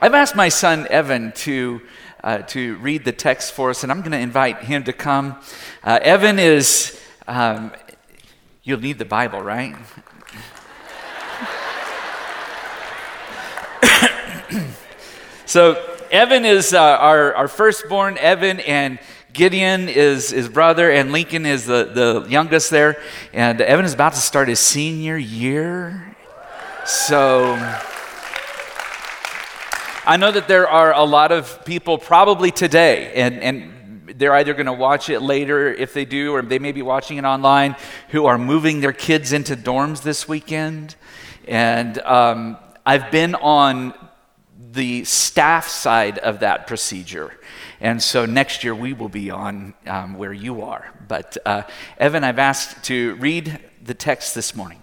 I've asked my son Evan to, uh, to read the text for us, and I'm going to invite him to come. Uh, Evan is, um, you'll need the Bible, right? so, Evan is uh, our, our firstborn, Evan, and Gideon is his brother, and Lincoln is the, the youngest there. And Evan is about to start his senior year. So. I know that there are a lot of people probably today, and, and they're either going to watch it later if they do, or they may be watching it online, who are moving their kids into dorms this weekend. And um, I've been on the staff side of that procedure. And so next year we will be on um, where you are. But uh, Evan, I've asked to read the text this morning.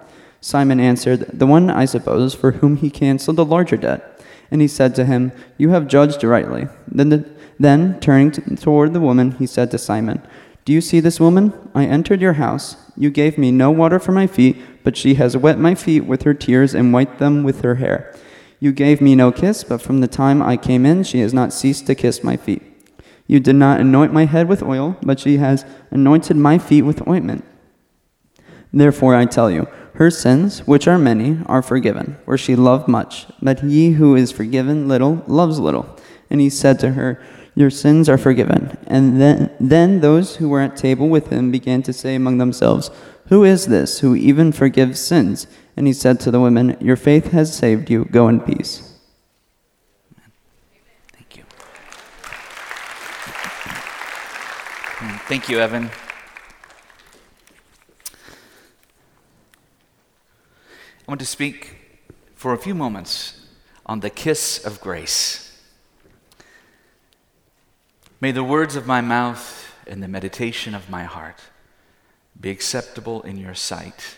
Simon answered, The one, I suppose, for whom he canceled the larger debt. And he said to him, You have judged rightly. Then, the, then turning to, toward the woman, he said to Simon, Do you see this woman? I entered your house. You gave me no water for my feet, but she has wet my feet with her tears and wiped them with her hair. You gave me no kiss, but from the time I came in, she has not ceased to kiss my feet. You did not anoint my head with oil, but she has anointed my feet with ointment. Therefore, I tell you, her sins, which are many, are forgiven, for she loved much. But he who is forgiven little loves little. And he said to her, Your sins are forgiven. And then, then those who were at table with him began to say among themselves, Who is this who even forgives sins? And he said to the women, Your faith has saved you. Go in peace. Thank you. Thank you, Evan. I want to speak for a few moments on the kiss of grace. May the words of my mouth and the meditation of my heart be acceptable in your sight,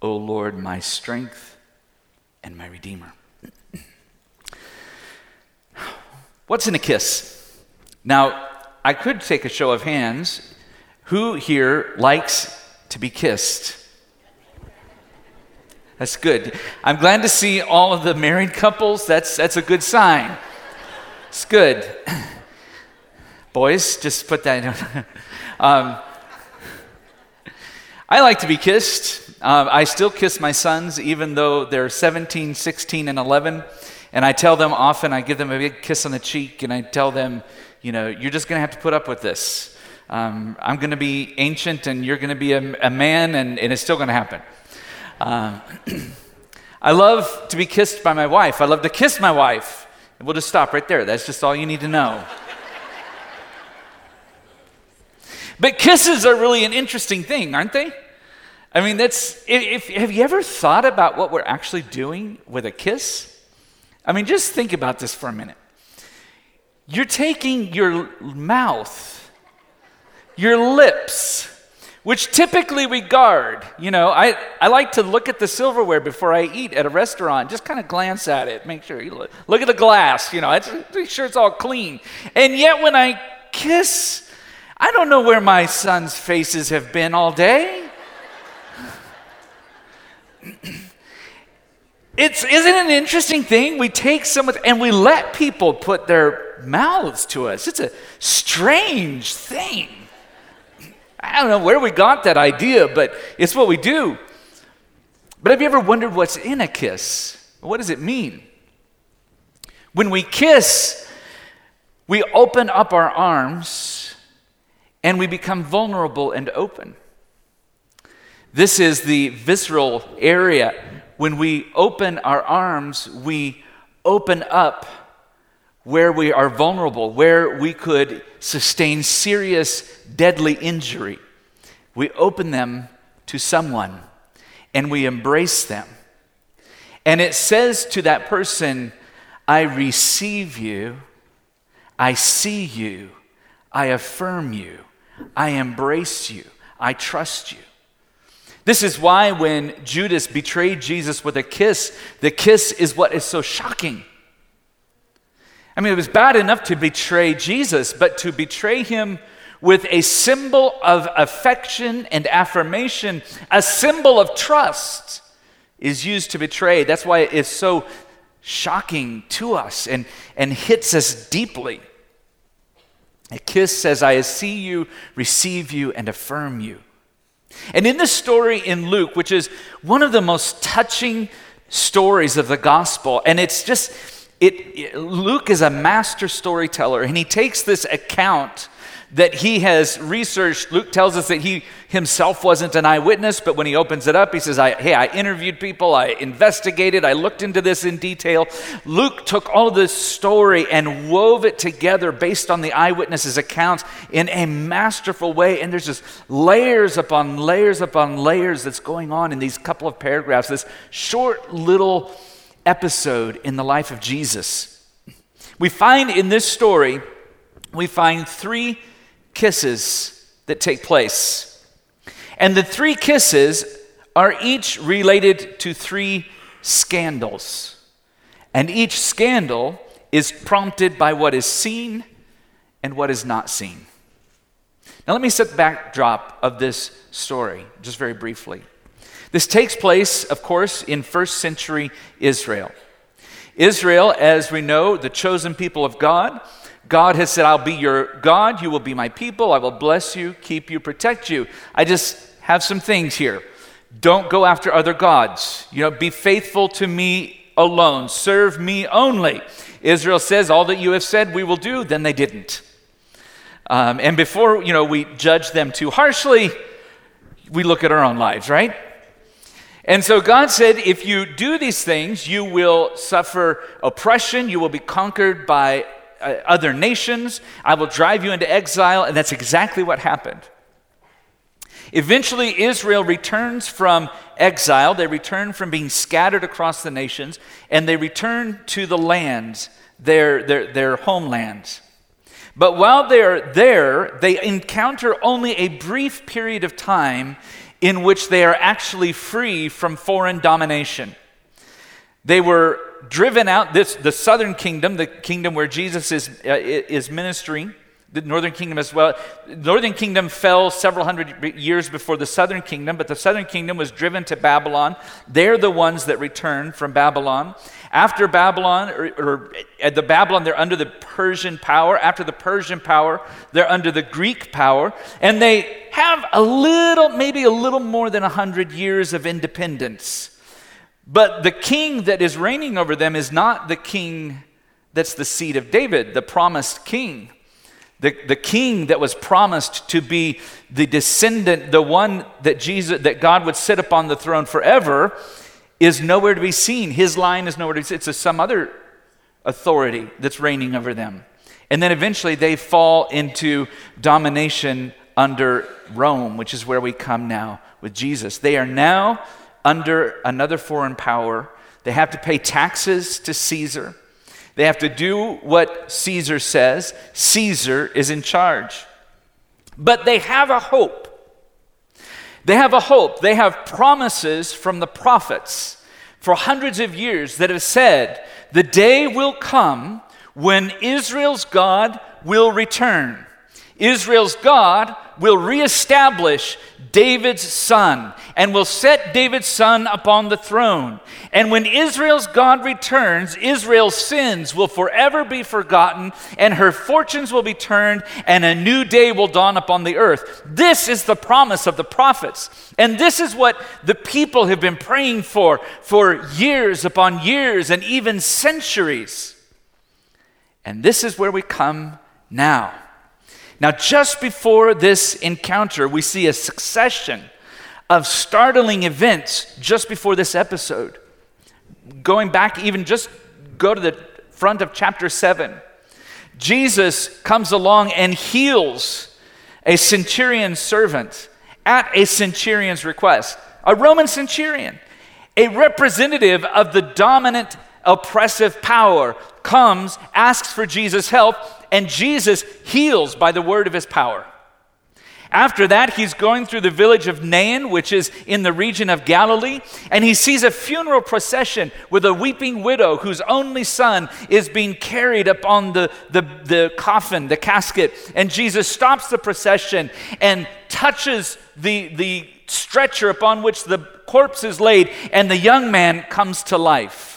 O Lord, my strength and my Redeemer. What's in a kiss? Now, I could take a show of hands. Who here likes to be kissed? That's good. I'm glad to see all of the married couples. That's, that's a good sign. It's good. Boys, just put that in. um, I like to be kissed. Uh, I still kiss my sons, even though they're 17, 16, and 11. And I tell them often, I give them a big kiss on the cheek, and I tell them, you know, you're just going to have to put up with this. Um, I'm going to be ancient, and you're going to be a, a man, and, and it's still going to happen. Um, I love to be kissed by my wife. I love to kiss my wife. And we'll just stop right there. That's just all you need to know. but kisses are really an interesting thing, aren't they? I mean, that's, if, have you ever thought about what we're actually doing with a kiss? I mean, just think about this for a minute. You're taking your mouth, your lips, which typically we guard. You know, I, I like to look at the silverware before I eat at a restaurant, just kind of glance at it, make sure you look, look at the glass, you know, make sure it's all clean. And yet when I kiss, I don't know where my son's faces have been all day. It's isn't it an interesting thing? We take some and we let people put their mouths to us. It's a strange thing. I don't know where we got that idea, but it's what we do. But have you ever wondered what's in a kiss? What does it mean? When we kiss, we open up our arms and we become vulnerable and open. This is the visceral area. When we open our arms, we open up where we are vulnerable, where we could sustain serious, deadly injury. We open them to someone and we embrace them. And it says to that person, I receive you, I see you, I affirm you, I embrace you, I trust you. This is why when Judas betrayed Jesus with a kiss, the kiss is what is so shocking. I mean, it was bad enough to betray Jesus, but to betray him with a symbol of affection and affirmation, a symbol of trust, is used to betray. That's why it's so shocking to us and, and hits us deeply. A kiss says, I see you, receive you, and affirm you. And in this story in Luke, which is one of the most touching stories of the gospel, and it's just, it, it Luke is a master storyteller, and he takes this account that he has researched. Luke tells us that he himself wasn't an eyewitness, but when he opens it up, he says, I, Hey, I interviewed people, I investigated, I looked into this in detail. Luke took all this story and wove it together based on the eyewitnesses' accounts in a masterful way. And there's just layers upon layers upon layers that's going on in these couple of paragraphs, this short little episode in the life of Jesus. We find in this story, we find three kisses that take place. And the three kisses are each related to three scandals. And each scandal is prompted by what is seen and what is not seen. Now, let me set the backdrop of this story just very briefly. This takes place, of course, in first century Israel. Israel, as we know, the chosen people of God, God has said, I'll be your God, you will be my people, I will bless you, keep you, protect you. I just have some things here. Don't go after other gods. You know, be faithful to me alone, serve me only. Israel says, All that you have said we will do, then they didn't. Um, and before, you know, we judge them too harshly, we look at our own lives, right? And so God said, if you do these things, you will suffer oppression, you will be conquered by uh, other nations. I will drive you into exile. And that's exactly what happened. Eventually, Israel returns from exile. They return from being scattered across the nations, and they return to the lands, their, their, their homelands. But while they're there, they encounter only a brief period of time in which they are actually free from foreign domination. They were driven out, this, the southern kingdom, the kingdom where Jesus is, uh, is ministering, the northern kingdom as well. The northern kingdom fell several hundred years before the southern kingdom, but the southern kingdom was driven to Babylon. They're the ones that returned from Babylon. After Babylon, or, or at the Babylon, they're under the Persian power. After the Persian power, they're under the Greek power. And they have a little, maybe a little more than 100 years of independence. But the king that is reigning over them is not the king that's the seed of David, the promised king. The, the king that was promised to be the descendant, the one that Jesus, that God would sit upon the throne forever, is nowhere to be seen. His line is nowhere to be seen. It's some other authority that's reigning over them. And then eventually they fall into domination under Rome, which is where we come now with Jesus. They are now under another foreign power. They have to pay taxes to Caesar. They have to do what Caesar says. Caesar is in charge. But they have a hope. They have a hope. They have promises from the prophets for hundreds of years that have said, the day will come when Israel's God will return. Israel's God will reestablish David's son and will set David's son upon the throne. And when Israel's God returns, Israel's sins will forever be forgotten, and her fortunes will be turned, and a new day will dawn upon the earth. This is the promise of the prophets. And this is what the people have been praying for for years upon years and even centuries. And this is where we come now. Now, just before this encounter, we see a succession of startling events just before this episode. Going back, even just go to the front of chapter 7. Jesus comes along and heals a centurion servant at a centurion's request, a Roman centurion, a representative of the dominant oppressive power, comes, asks for Jesus' help, and Jesus heals by the word of his power. After that, he's going through the village of Nain, which is in the region of Galilee, and he sees a funeral procession with a weeping widow whose only son is being carried upon the, the, the coffin, the casket. And Jesus stops the procession and touches the, the stretcher upon which the corpse is laid, and the young man comes to life.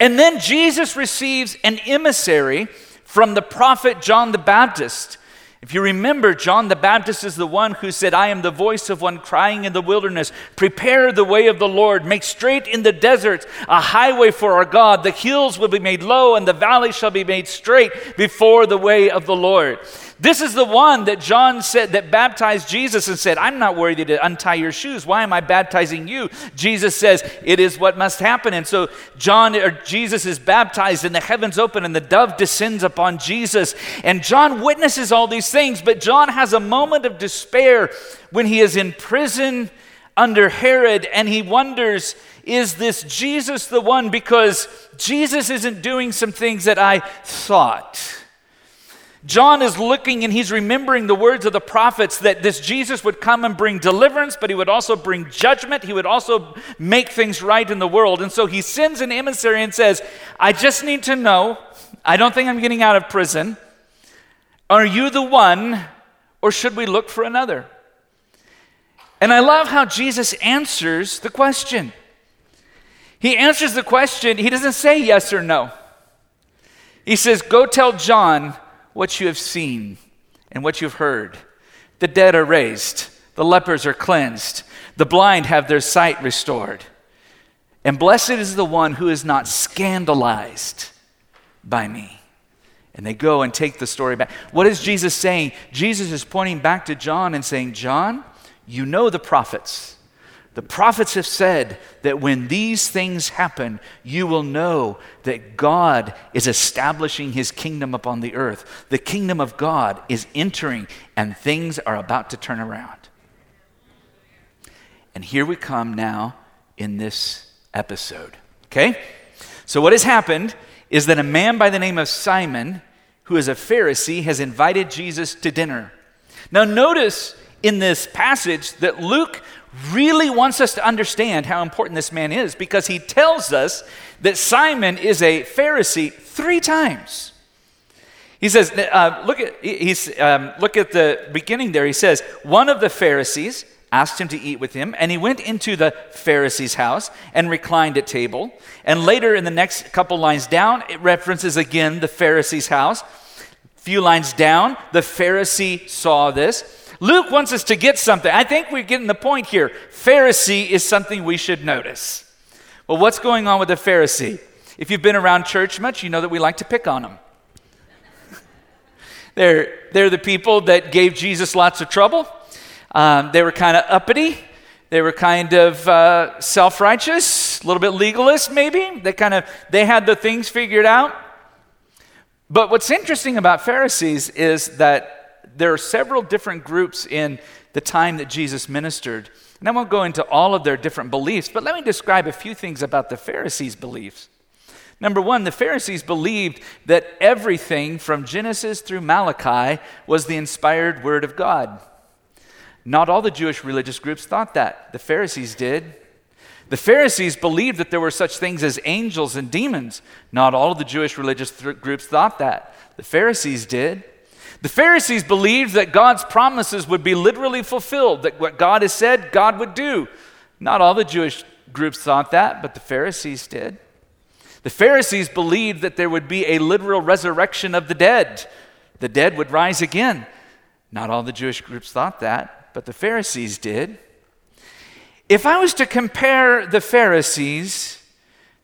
And then Jesus receives an emissary from the prophet John the Baptist. If you remember, John the Baptist is the one who said, I am the voice of one crying in the wilderness, prepare the way of the Lord, make straight in the deserts a highway for our God. The hills will be made low, and the valleys shall be made straight before the way of the Lord. This is the one that John said that baptized Jesus and said, I'm not worthy to untie your shoes. Why am I baptizing you? Jesus says, It is what must happen. And so John or Jesus is baptized, and the heavens open, and the dove descends upon Jesus. And John witnesses all these things, but John has a moment of despair when he is in prison under Herod, and he wonders, Is this Jesus the one? Because Jesus isn't doing some things that I thought. John is looking and he's remembering the words of the prophets that this Jesus would come and bring deliverance, but he would also bring judgment. He would also make things right in the world. And so he sends an emissary and says, I just need to know, I don't think I'm getting out of prison. Are you the one, or should we look for another? And I love how Jesus answers the question. He answers the question, he doesn't say yes or no. He says, Go tell John what you have seen and what you've heard. The dead are raised, the lepers are cleansed, the blind have their sight restored. And blessed is the one who is not scandalized by me. And they go and take the story back. What is Jesus saying? Jesus is pointing back to John and saying, John, you know the prophets. The prophets have said that when these things happen, you will know that God is establishing his kingdom upon the earth. The kingdom of God is entering, and things are about to turn around. And here we come now in this episode. Okay? So, what has happened is that a man by the name of Simon, who is a Pharisee, has invited Jesus to dinner. Now, notice in this passage that Luke really wants us to understand how important this man is because he tells us that Simon is a Pharisee three times. He says, uh, look, at, he's, um, look at the beginning there. He says, One of the Pharisees asked him to eat with him, and he went into the Pharisee's house and reclined at table. And later in the next couple lines down, it references again the Pharisee's house. A few lines down, the Pharisee saw this. Luke wants us to get something. I think we're getting the point here. Pharisee is something we should notice. Well, what's going on with the Pharisee? If you've been around church much, you know that we like to pick on them. they're, they're the people that gave Jesus lots of trouble. Um, they were kind of uppity. They were kind of uh, self-righteous, a little bit legalist, maybe. They kind of they had the things figured out. But what's interesting about Pharisees is that there are several different groups in the time that Jesus ministered. And I won't go into all of their different beliefs, but let me describe a few things about the Pharisees' beliefs. Number one, the Pharisees believed that everything from Genesis through Malachi was the inspired word of God. Not all the Jewish religious groups thought that. The Pharisees did. The Pharisees believed that there were such things as angels and demons. Not all of the Jewish religious th- groups thought that. The Pharisees did. The Pharisees believed that God's promises would be literally fulfilled, that what God has said, God would do. Not all the Jewish groups thought that, but the Pharisees did. The Pharisees believed that there would be a literal resurrection of the dead. The dead would rise again. Not all the Jewish groups thought that, but the Pharisees did. If I was to compare the Pharisees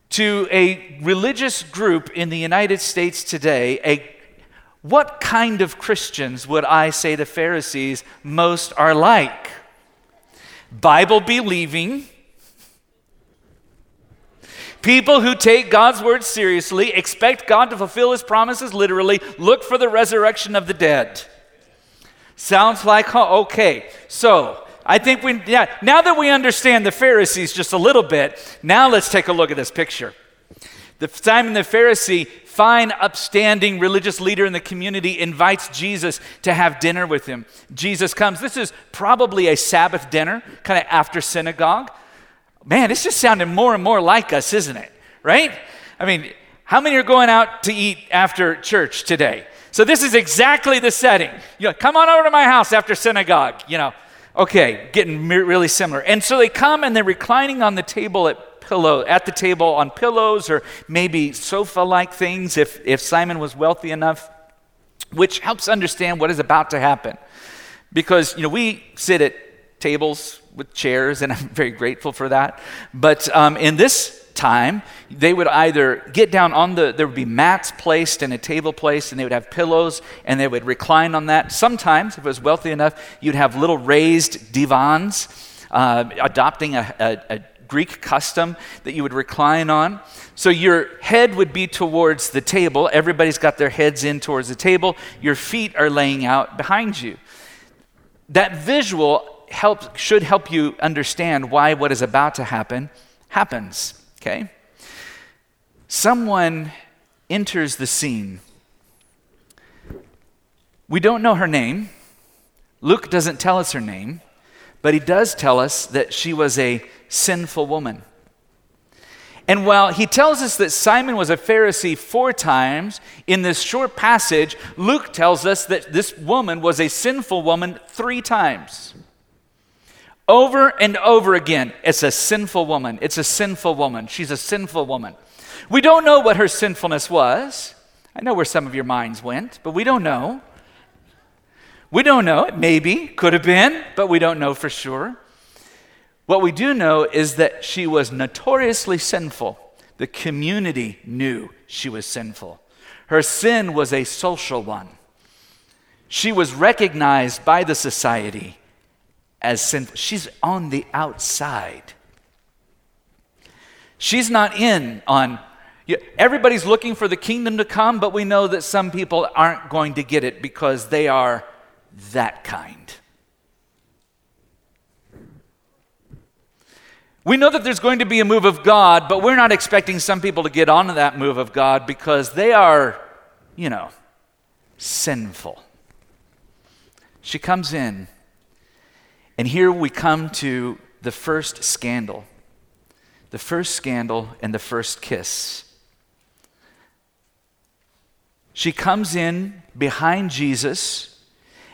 to a religious group in the United States today, a, what kind of Christians would I say the Pharisees most are like? Bible believing, people who take God's word seriously, expect God to fulfill his promises literally, look for the resurrection of the dead. Sounds like, okay. So, I think we, yeah, now that we understand the Pharisees just a little bit, now let's take a look at this picture. The Simon the Pharisee, fine, upstanding religious leader in the community, invites Jesus to have dinner with him. Jesus comes. This is probably a Sabbath dinner, kind of after synagogue. Man, it's just sounding more and more like us, isn't it? Right? I mean, how many are going out to eat after church today? So this is exactly the setting. You know, come on over to my house after synagogue. You know, okay, getting really similar. And so they come and they're reclining on the table at pillow at the table on pillows or maybe sofa-like things if if Simon was wealthy enough, which helps understand what is about to happen. Because you know we sit at tables with chairs, and I'm very grateful for that. But um, in this time, they would either get down on the, there would be mats placed and a table placed, and they would have pillows, and they would recline on that. Sometimes, if it was wealthy enough, you'd have little raised divans, uh, adopting a, a, a Greek custom that you would recline on. So your head would be towards the table. Everybody's got their heads in towards the table. Your feet are laying out behind you. That visual help, should help you understand why what is about to happen happens. Okay? Someone enters the scene. We don't know her name. Luke doesn't tell us her name, but he does tell us that she was a sinful woman. And while he tells us that Simon was a Pharisee four times, in this short passage, Luke tells us that this woman was a sinful woman three times. Over and over again, it's a sinful woman. It's a sinful woman. She's a sinful woman. We don't know what her sinfulness was. I know where some of your minds went, but we don't know. We don't know. It maybe could have been, but we don't know for sure. What we do know is that she was notoriously sinful. The community knew she was sinful. Her sin was a social one. She was recognized by the society as sinful. She's on the outside. She's not in on. Everybody's looking for the kingdom to come, but we know that some people aren't going to get it because they are that kind. We know that there's going to be a move of God, but we're not expecting some people to get onto that move of God because they are, you know, sinful. She comes in and here we come to the first scandal the first scandal and the first kiss. She comes in behind Jesus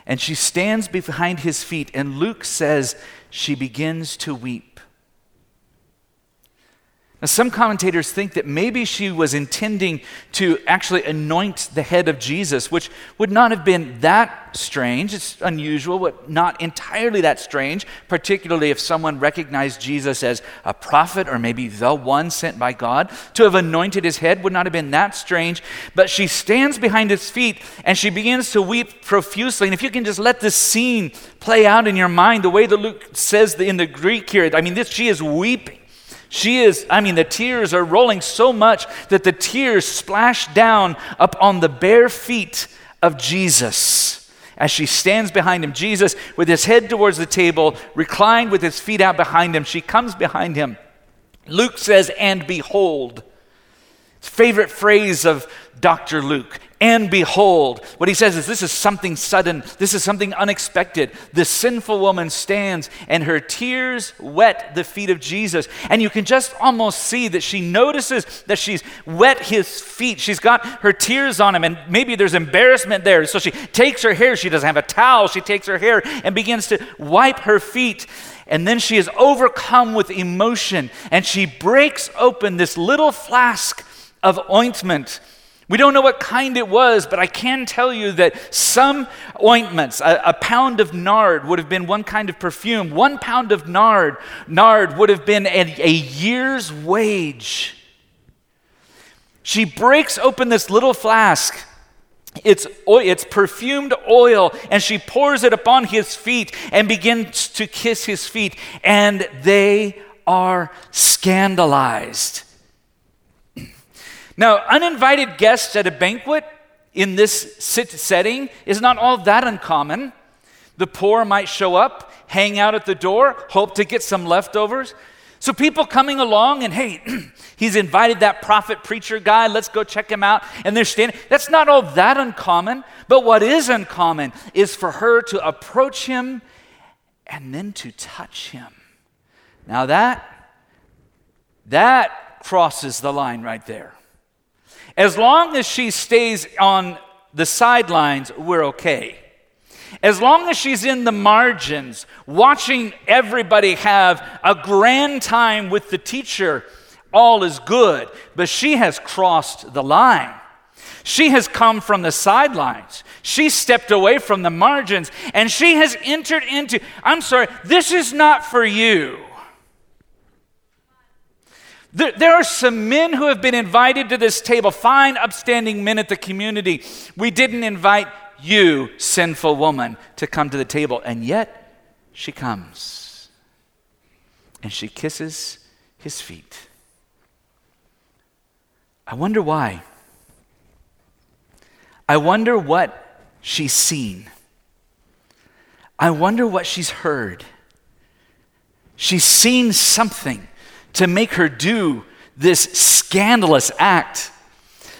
and she stands behind his feet, and Luke says she begins to weep. Now, some commentators think that maybe she was intending to actually anoint the head of Jesus, which would not have been that strange. It's unusual, but not entirely that strange, particularly if someone recognized Jesus as a prophet or maybe the one sent by God. To have anointed his head would not have been that strange. But she stands behind his feet and she begins to weep profusely. And if you can just let this scene play out in your mind, the way that Luke says in the Greek here, I mean, this, she is weeping. She is, I mean, the tears are rolling so much that the tears splash down up on the bare feet of Jesus as she stands behind him. Jesus, with his head towards the table, reclined with his feet out behind him, she comes behind him. Luke says, and behold. Favorite phrase of Dr. Luke. And behold, what he says is this is something sudden, this is something unexpected. The sinful woman stands and her tears wet the feet of Jesus. And you can just almost see that she notices that she's wet his feet. She's got her tears on him, and maybe there's embarrassment there. So she takes her hair, she doesn't have a towel, she takes her hair and begins to wipe her feet. And then she is overcome with emotion and she breaks open this little flask of ointment we don't know what kind it was, but I can tell you that some ointments, a, a, pound of nard would have been one kind of perfume. One pound of nard, nard would have been a, a year's wage. She breaks open this little flask. It's, oil, it's perfumed oil, and she pours it upon his feet and begins to kiss his feet, and they are scandalized. Now, uninvited guests at a banquet in this setting is not all that uncommon. The poor might show up, hang out at the door, hope to get some leftovers. So, people coming along and, hey, he's invited that prophet preacher guy, let's go check him out. And they're standing. That's not all that uncommon. But what is uncommon is for her to approach him and then to touch him. Now, that, that crosses the line right there. As long as she stays on the sidelines, we're okay. As long as she's in the margins, watching everybody have a grand time with the teacher, all is good. But she has crossed the line. She has come from the sidelines. She stepped away from the margins and she has entered into, I'm sorry, this is not for you. There, there, are some men who have been invited to this table, fine, upstanding men at the community. We didn't invite you, sinful woman, to come to the table. And yet, she comes and she kisses his feet. I wonder why. I wonder what she's seen. I wonder what she's heard. She's seen something to make her do this scandalous act.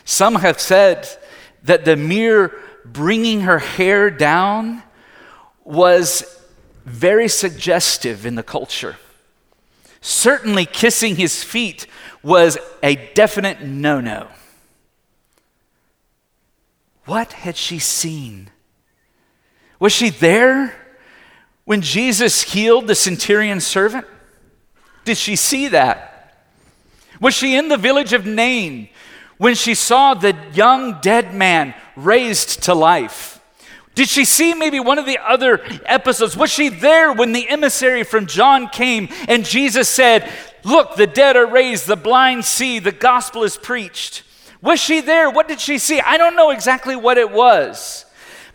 Some have said that the mere bringing her hair down was very suggestive in the culture. Certainly, kissing his feet was a definite no no. What had she seen? Was she there when Jesus healed the centurion's servant? Did she see that? Was she in the village of Nain when she saw the young dead man raised to life? Did she see maybe one of the other episodes? Was she there when the emissary from John came and Jesus said, Look, the dead are raised, the blind see, the gospel is preached? Was she there? What did she see? I don't know exactly what it was,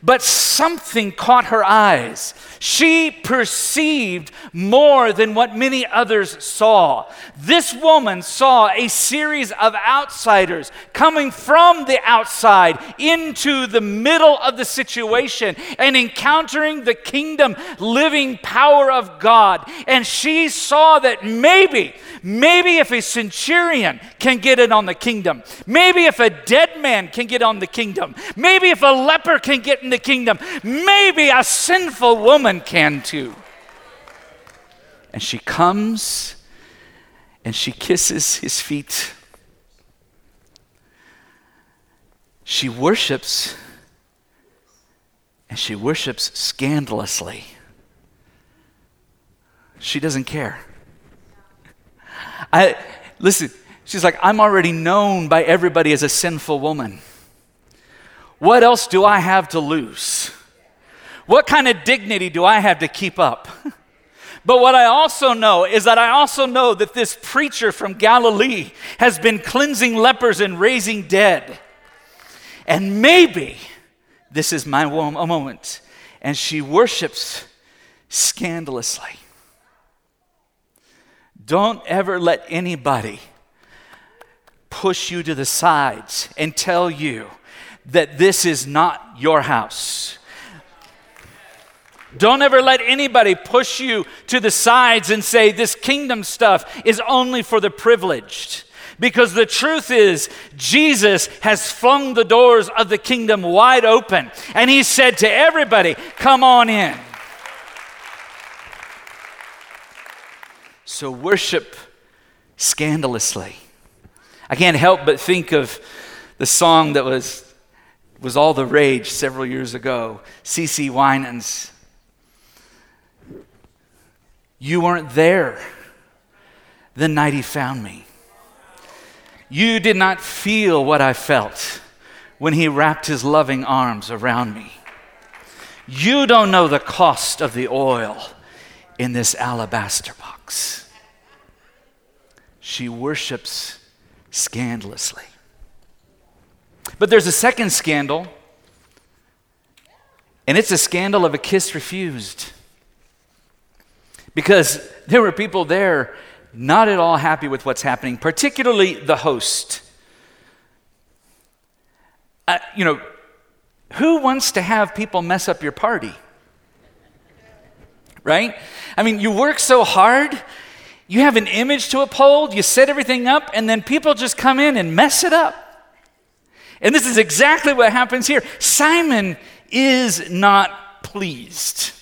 but something caught her eyes. She perceived more than what many others saw. This woman saw a series of outsiders coming from the outside into the middle of the situation and encountering the kingdom living power of God. And she saw that maybe, maybe if a centurion can get it on the kingdom, maybe if a dead man can get on the kingdom, maybe if a leper can get in the kingdom, maybe a sinful woman woman can too. And she comes and she kisses his feet. She worships and she worships scandalously. She doesn't care. I listen, she's like, I'm already known by everybody as a sinful woman. What else do I have to lose? What kind of dignity do I have to keep up? But what I also know is that I also know that this preacher from Galilee has been cleansing lepers and raising dead. And maybe this is my moment. And she worships scandalously. Don't ever let anybody push you to the sides and tell you that this is not your house don't ever let anybody push you to the sides and say this kingdom stuff is only for the privileged. Because the truth is, Jesus has flung the doors of the kingdom wide open. And he said to everybody, Come on in. So worship scandalously. I can't help but think of the song that was, was all the rage several years ago CeCe Winans. You weren't there the night he found me. You did not feel what I felt when he wrapped his loving arms around me. You don't know the cost of the oil in this alabaster box. She worships scandalously. But there's a second scandal, and it's a scandal of a kiss refused. Because there were people there not at all happy with what's happening, particularly the host. Uh, you know, who wants to have people mess up your party? Right? I mean, you work so hard, you have an image to uphold, you set everything up, and then people just come in and mess it up. And this is exactly what happens here. Simon is not pleased.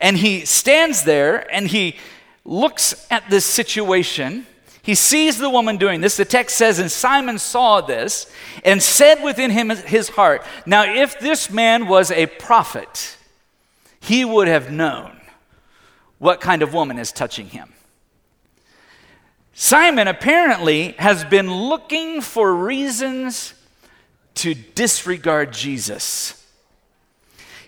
And he stands there and he looks at this situation. He sees the woman doing this. The text says, And Simon saw this and said within him his heart, Now, if this man was a prophet, he would have known what kind of woman is touching him. Simon apparently has been looking for reasons to disregard Jesus.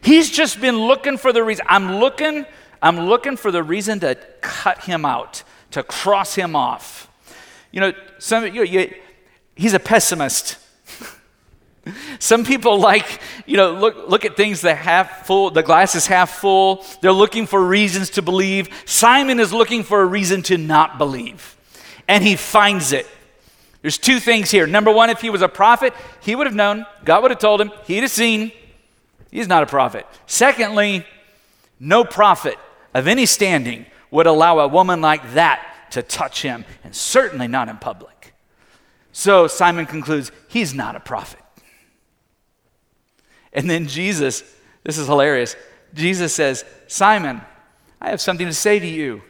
He's just been looking for the reason. I'm looking I'm looking for the reason to cut him out, to cross him off. You know, some you, you, he's a pessimist. Some people like, you know, look, look at things that half full, the glass is half full. They're looking for reasons to believe. Simon is looking for a reason to not believe. And he finds it. There's two things here. Number one, if he was a prophet, he would have known. God would have told him. He'd have seen. He's not a prophet. Secondly, no prophet of any standing would allow a woman like that to touch him, and certainly not in public. So Simon concludes he's not a prophet. And then Jesus, this is hilarious. Jesus says, Simon, I have something to say to you.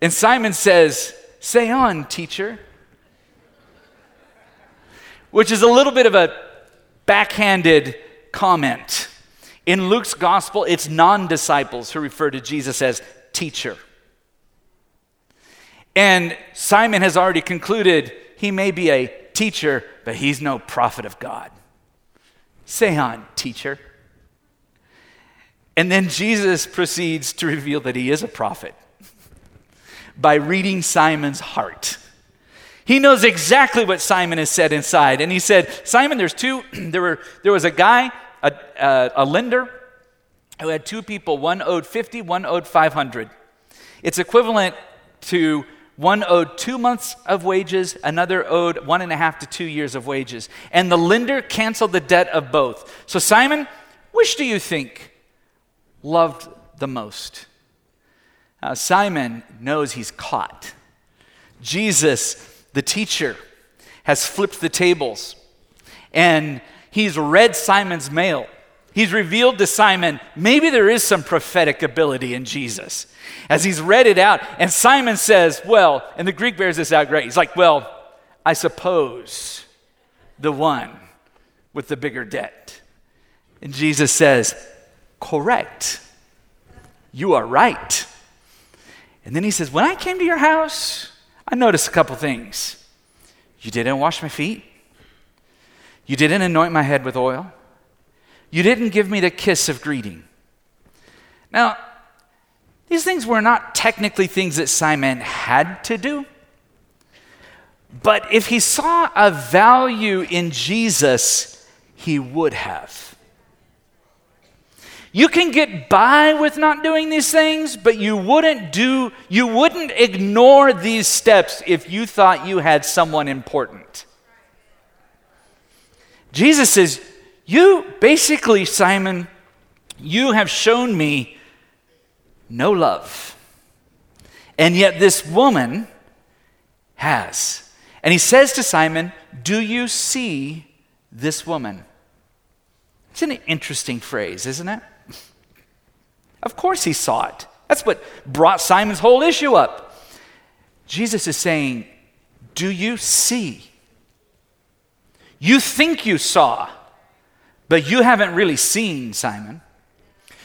And Simon says, Say on, teacher. Which is a little bit of a backhanded comment. In Luke's gospel, it's non disciples who refer to Jesus as teacher. And Simon has already concluded he may be a teacher, but he's no prophet of God. Say on, teacher. And then Jesus proceeds to reveal that he is a prophet by reading Simon's heart. He knows exactly what Simon has said inside. And he said, Simon, there's two, there, were, there was a guy a, a, a lender who had two people, one owed 50, one owed 500. It's equivalent to one owed two months of wages, another owed one and a half to two years of wages. And the lender canceled the debt of both. So, Simon, which do you think loved the most? Now, Simon knows he's caught. Jesus, the teacher, has flipped the tables. And he's read Simon's mail. He's revealed to Simon maybe there is some prophetic ability in Jesus. As he's read it out, and Simon says, Well, and the Greek bears this out great. He's like, Well, I suppose the one with the bigger debt. And Jesus says, Correct. You are right. And then he says, When I came to your house, I noticed a couple things. You didn't wash my feet. You didn't anoint my head with oil. You didn't give me the kiss of greeting. Now, these things were not technically things that Simon had to do. But if he saw a value in Jesus, he would have. You can get by with not doing these things, but you wouldn't do you wouldn't ignore these steps if you thought you had someone important. Jesus says, You basically, Simon, you have shown me no love. And yet, this woman has. And he says to Simon, Do you see this woman? It's an interesting phrase, isn't it? Of course he saw it. That's what brought Simon's whole issue up. Jesus is saying, Do you see? You think you saw, but you haven't really seen, Simon.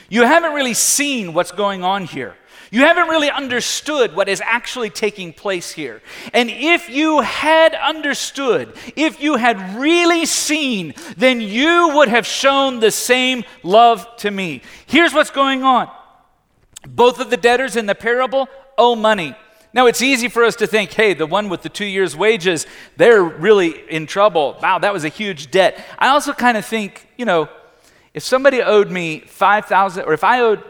You haven't really seen what's going on here. You haven't really understood what is actually taking place here. And if you had understood, if you had really seen, then you would have shown the same love to me. Here's what's going on both of the debtors in the parable owe money. Now, it's easy for us to think, hey, the one with the two years' wages, they're really in trouble. Wow, that was a huge debt. I also kind of think, you know, if somebody owed me 5000 or if I owed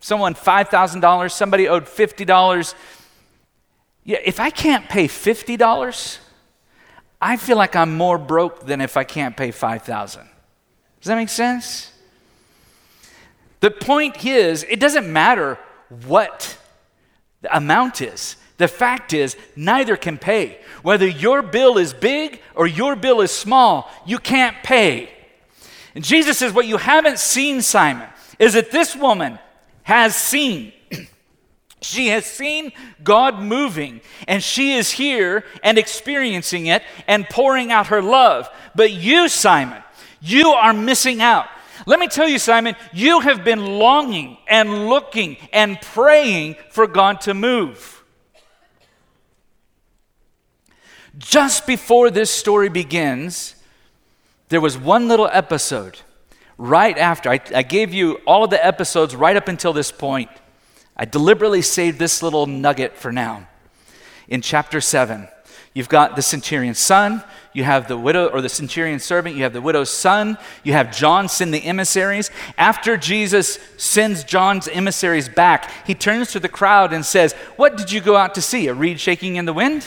someone $5,000, somebody owed $50, yeah, if I can't pay $50, I feel like I'm more broke than if I can't pay 5000 Does that make sense? The point is, it doesn't matter what the amount is. The fact is, neither can pay. Whether your bill is big or your bill is small, you can't pay. And Jesus says, What you haven't seen, Simon, is that this woman has seen. she has seen God moving, and she is here and experiencing it and pouring out her love. But you, Simon, you are missing out. Let me tell you, Simon, you have been longing and looking and praying for God to move. Just before this story begins, there was one little episode right after. I, I, gave you all of the episodes right up until this point. I deliberately saved this little nugget for now. In chapter 7, you've got the centurion's son, you have the widow or the centurion's servant, you have the widow's son, you have John send the emissaries. After Jesus sends John's emissaries back, he turns to the crowd and says, What did you go out to see? A reed shaking in the wind?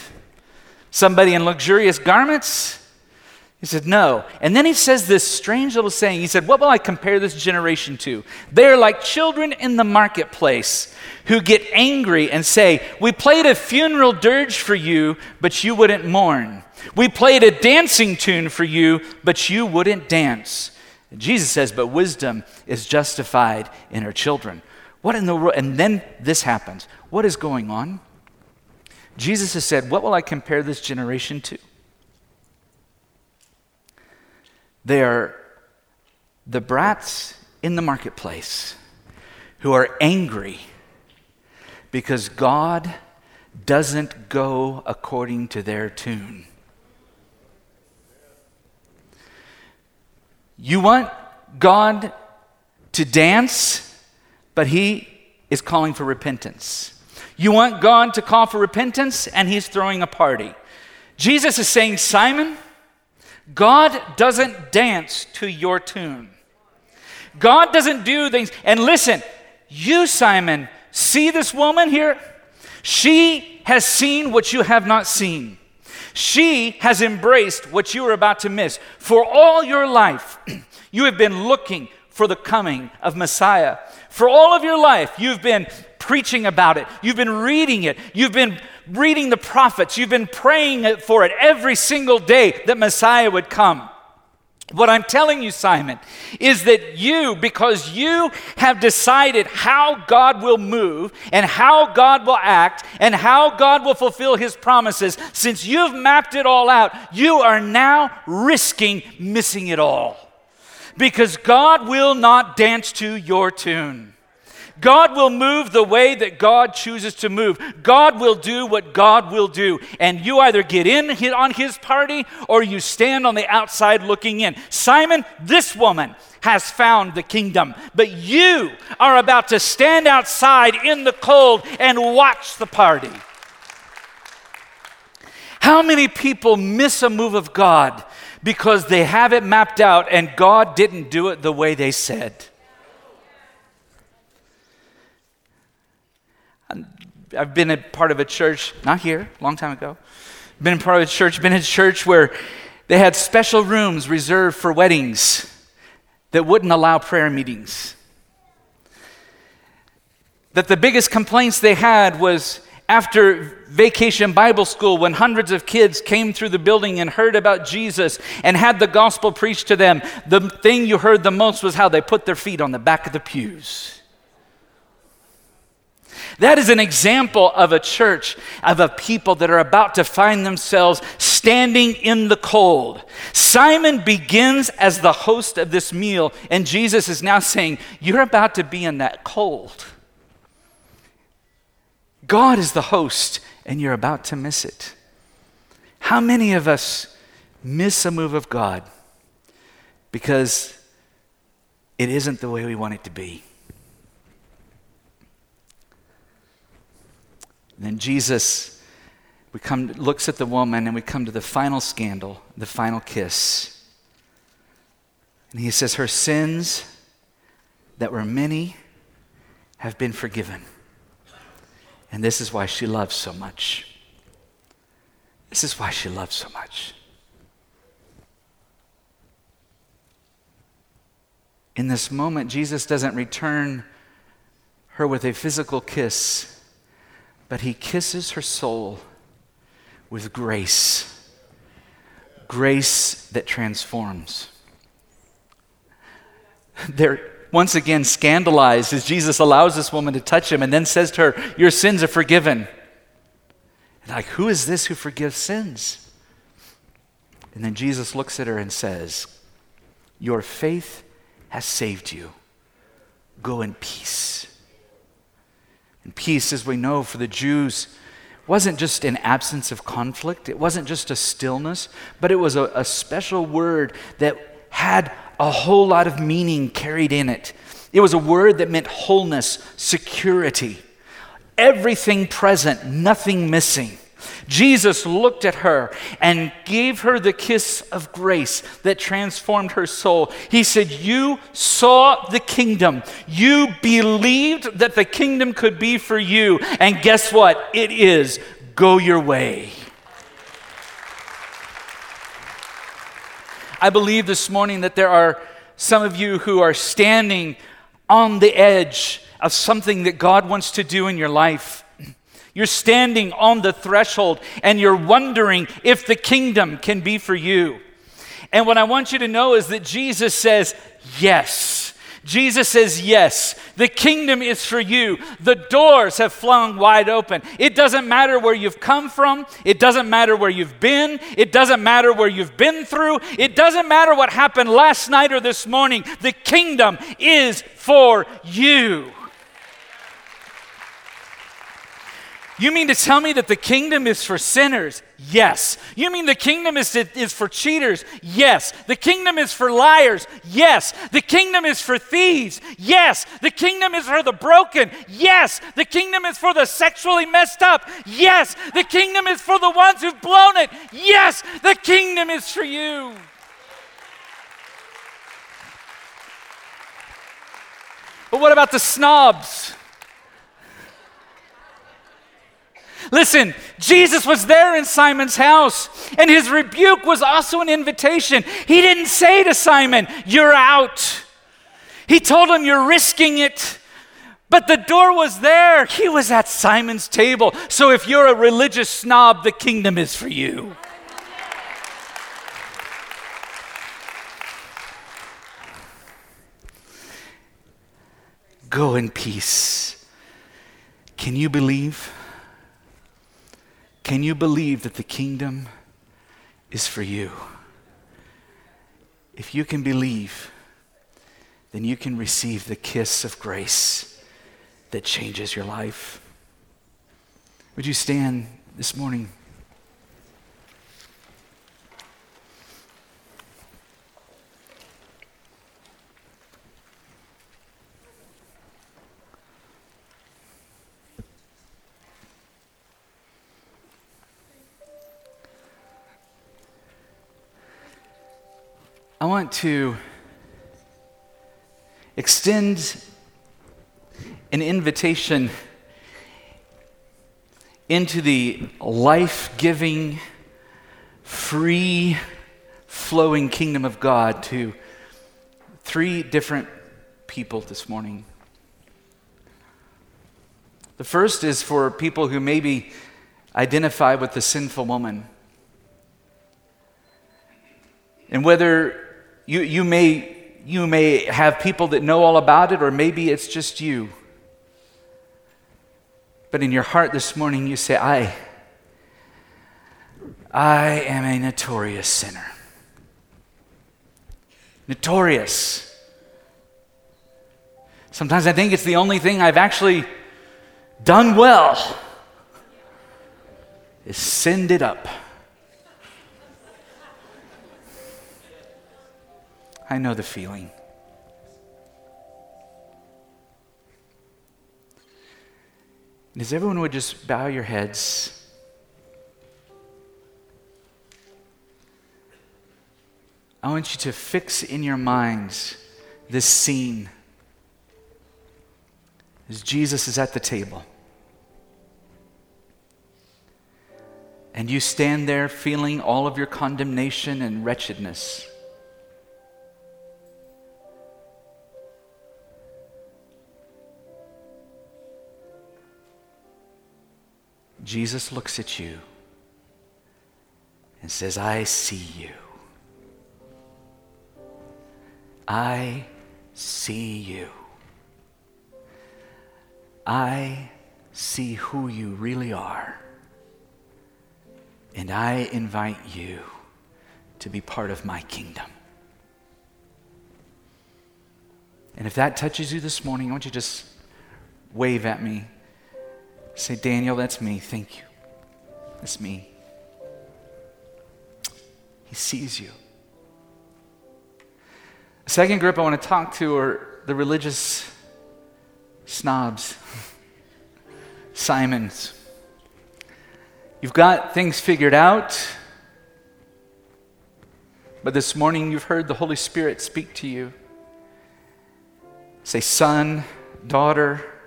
Somebody in luxurious garments? He said, No. And then he says this strange little saying. He said, What will I compare this generation to? They are like children in the marketplace who get angry and say, We played a funeral dirge for you, but you wouldn't mourn. We played a dancing tune for you, but you wouldn't dance. And Jesus says, But wisdom is justified in her children. What in the world? And then this happens. What is going on? Jesus has said, What will I compare this generation to? They are the brats in the marketplace who are angry because God doesn't go according to their tune. You want God to dance, but He is calling for repentance. You want God to call for repentance, and He's throwing a party. Jesus is saying, Simon, God doesn't dance to your tune. God doesn't do things. And listen, you, Simon, see this woman here? She has seen what you have not seen. She has embraced what you are about to miss. For all your life, you have been looking for the coming of Messiah. For all of your life, you've been preaching about it, you've been reading it, you've been reading the prophets, you've been praying for it every single day that Messiah would come. What I'm telling you, Simon, is that you, because you have decided how God will move and how God will act and how God will fulfill his promises, since you've mapped it all out, you are now risking missing it all. Because God will not dance to your tune. God will move the way that God chooses to move. God will do what God will do. And you either get in on his party or you stand on the outside looking in. Simon, this woman has found the kingdom, but you are about to stand outside in the cold and watch the party. How many people miss a move of God because they have it mapped out and God didn't do it the way they said? I've been a part of a church, not here, a long time ago. Been a part of a church, been in a church where they had special rooms reserved for weddings that wouldn't allow prayer meetings. That the biggest complaints they had was after vacation Bible school when hundreds of kids came through the building and heard about Jesus and had the gospel preached to them, the thing you heard the most was how they put their feet on the back of the pews. That is an example of a church, of a people that are about to find themselves standing in the cold. Simon begins as the host of this meal, and Jesus is now saying, You're about to be in that cold. God is the host, and you're about to miss it. How many of us miss a move of God because it isn't the way we want it to be? And then Jesus, we come, looks at the woman, and we come to the final scandal, the final kiss. And he says, Her sins that were many have been forgiven. And this is why she loves so much. This is why she loves so much. In this moment, Jesus doesn't return her with a physical kiss, but he kisses her soul with grace grace that transforms. They're once again scandalized as Jesus allows this woman to touch him and then says to her, Your sins are forgiven. And like, who is this who forgives sins? And then Jesus looks at her and says, Your faith has saved you. Go in peace. And peace, as we know, for the Jews, wasn't just an absence of conflict, it wasn't just a stillness, but it was a, a special word that had a whole lot of meaning carried in it. It was a word that meant wholeness, security, everything present, nothing missing. Jesus looked at her and gave her the kiss of grace that transformed her soul. He said, You saw the kingdom. You believed that the kingdom could be for you. And guess what? It is. Go your way. I believe this morning that there are some of you who are standing on the edge of something that God wants to do in your life. You're standing on the threshold and you're wondering if the kingdom can be for you. And what I want you to know is that Jesus says, Yes. Jesus says, Yes, the kingdom is for you. The doors have flung wide open. It doesn't matter where you've come from, it doesn't matter where you've been, it doesn't matter where you've been through, it doesn't matter what happened last night or this morning. The kingdom is for you. You mean to tell me that the kingdom is for sinners? Yes. You mean the kingdom is, is for cheaters? Yes. The kingdom is for liars? Yes. The kingdom is for thieves? Yes. The kingdom is for the broken? Yes. The kingdom is for the sexually messed up? Yes. The kingdom is for the ones who've blown it? Yes. The kingdom is for you. But what about the snobs? Listen, Jesus was there in Simon's house, and his rebuke was also an invitation. He didn't say to Simon, You're out. He told him, You're risking it. But the door was there. He was at Simon's table. So if you're a religious snob, the kingdom is for you. Go in peace. Can you believe? Can you believe that the kingdom is for you? If you can believe, then you can receive the kiss of grace that changes your life. Would you stand this morning? I want to extend an invitation into the life giving, free flowing kingdom of God to three different people this morning. The first is for people who maybe identify with the sinful woman. And whether you, you, may, you may have people that know all about it, or maybe it's just you. But in your heart this morning, you say, I, I am a notorious sinner. Notorious. Sometimes I think it's the only thing I've actually done well is send it up. I know the feeling. And as everyone would just bow your heads. I want you to fix in your minds this scene as Jesus is at the table. And you stand there feeling all of your condemnation and wretchedness. Jesus looks at you and says, I see you. I see you. I see who you really are. And I invite you to be part of my kingdom. And if that touches you this morning, I want you to just wave at me. Say, Daniel, that's me. Thank you. That's me. He sees you. The second group I want to talk to are the religious snobs, Simons. You've got things figured out, but this morning you've heard the Holy Spirit speak to you. Say, son, daughter,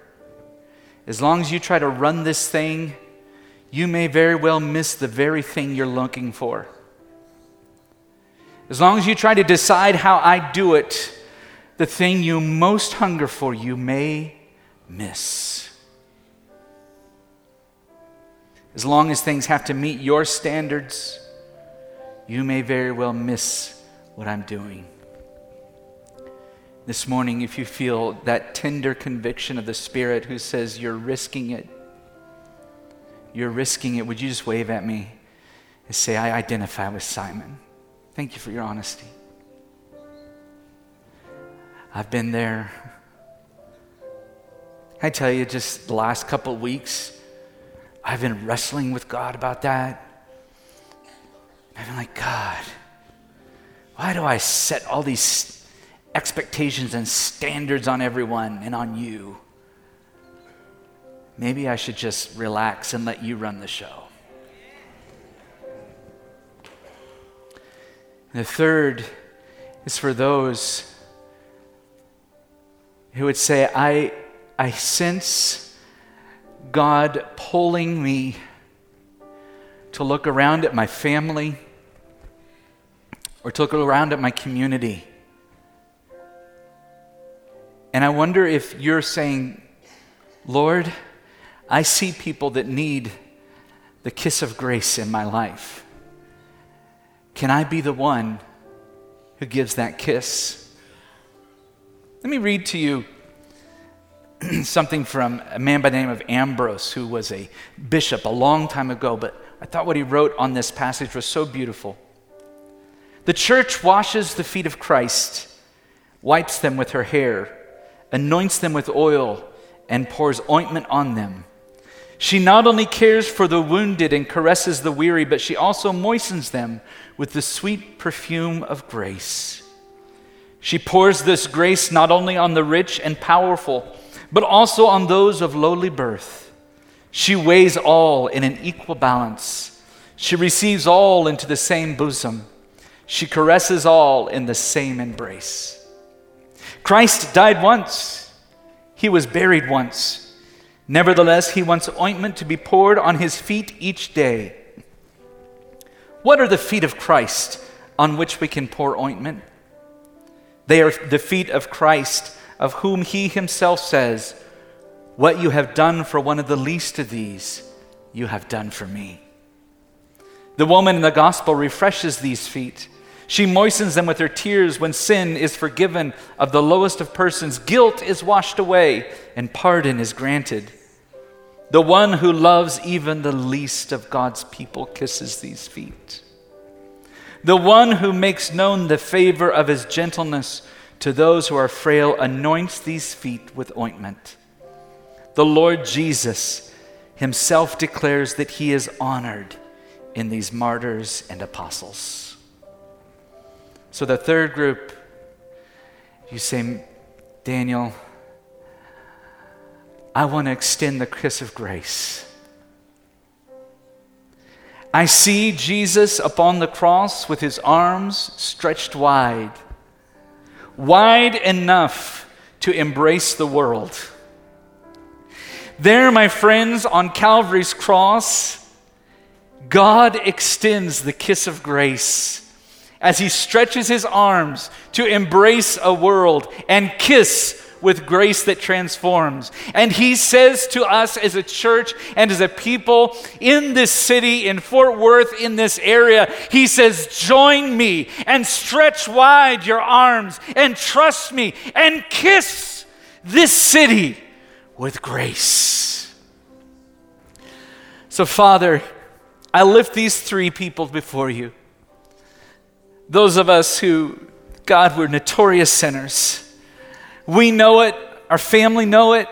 as long as you try to run this thing, you may very well miss the very thing you're looking for. As long as you try to decide how I do it, the thing you most hunger for, you may miss. As long as things have to meet your standards, you may very well miss what I'm doing. This morning, if you feel that tender conviction of the Spirit who says you're risking it, you're risking it, would you just wave at me and say, I identify with Simon? Thank you for your honesty. I've been there. I tell you, just the last couple weeks, I've been wrestling with God about that. I've been like, God, why do I set all these expectations and standards on everyone and on you? Maybe I should just relax and let you run the show. And the third is for those who would say, I, I sense God pulling me to look around at my family or to look around at my community. And I wonder if you're saying, Lord, I see people that need the kiss of grace in my life. Can I be the one who gives that kiss? Let me read to you something from a man by the name of Ambrose, who was a bishop a long time ago, but I thought what he wrote on this passage was so beautiful. The church washes the feet of Christ, wipes them with her hair, anoints them with oil, and pours ointment on them. She not only cares for the wounded and caresses the weary, but she also moistens them with the sweet perfume of grace. She pours this grace not only on the rich and powerful, but also on those of lowly birth. She weighs all in an equal balance. She receives all into the same bosom. She caresses all in the same embrace. Christ died once, he was buried once. Nevertheless, he wants ointment to be poured on his feet each day. What are the feet of Christ on which we can pour ointment? They are the feet of Christ, of whom he himself says, What you have done for one of the least of these, you have done for me. The woman in the gospel refreshes these feet. She moistens them with her tears when sin is forgiven of the lowest of persons, guilt is washed away, and pardon is granted. The one who loves even the least of God's people kisses these feet. The one who makes known the favor of his gentleness to those who are frail anoints these feet with ointment. The Lord Jesus himself declares that he is honored in these martyrs and apostles. So, the third group, you say, Daniel, I want to extend the kiss of grace. I see Jesus upon the cross with his arms stretched wide wide enough to embrace the world. There, my friends, on Calvary's cross, God extends the kiss of grace as he stretches his arms to embrace a world and kiss with grace that transforms. And he says to us as a church and as a people in this city, in Fort Worth, in this area, he says, Join me and stretch wide your arms and trust me and kiss this city with grace. So, Father, I lift these three people before you. Those of us who, God, we're notorious sinners. We know it, our family know it,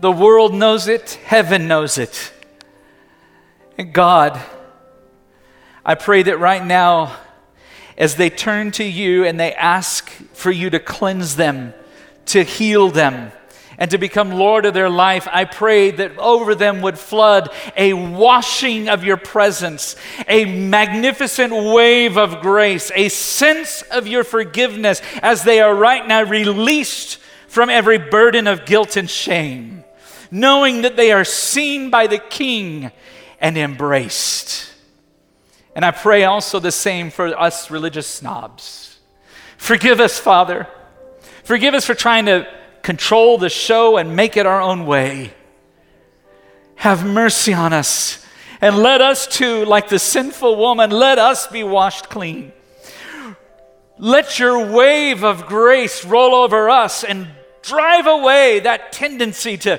the world knows it, heaven knows it. And God, I pray that right now, as they turn to you and they ask for you to cleanse them, to heal them, and to become Lord of their life, I pray that over them would flood a washing of your presence, a magnificent wave of grace, a sense of your forgiveness as they are right now released from every burden of guilt and shame, knowing that they are seen by the King and embraced. And I pray also the same for us religious snobs. Forgive us, Father. Forgive us for trying to control the show and make it our own way. Have mercy on us and let us too, like the sinful woman, let us be washed clean. Let your wave of grace roll over us and drive away that tendency to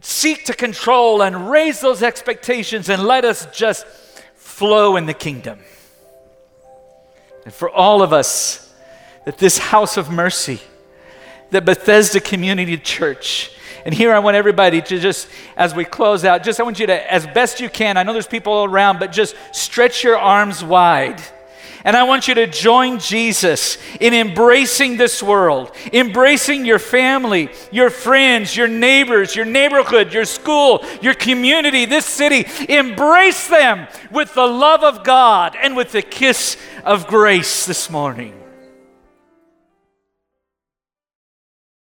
seek to control and raise those expectations and let us just flow in the kingdom. And for all of us, that this house of mercy, the Bethesda Community Church. And here I want everybody to just, as we close out, just I want you to, as best you can, I know there's people around, but just stretch your arms wide. And I want you to join Jesus in embracing this world, embracing your family, your friends, your neighbors, your neighborhood, your school, your community, this city. Embrace them with the love of God and with the kiss of grace this morning.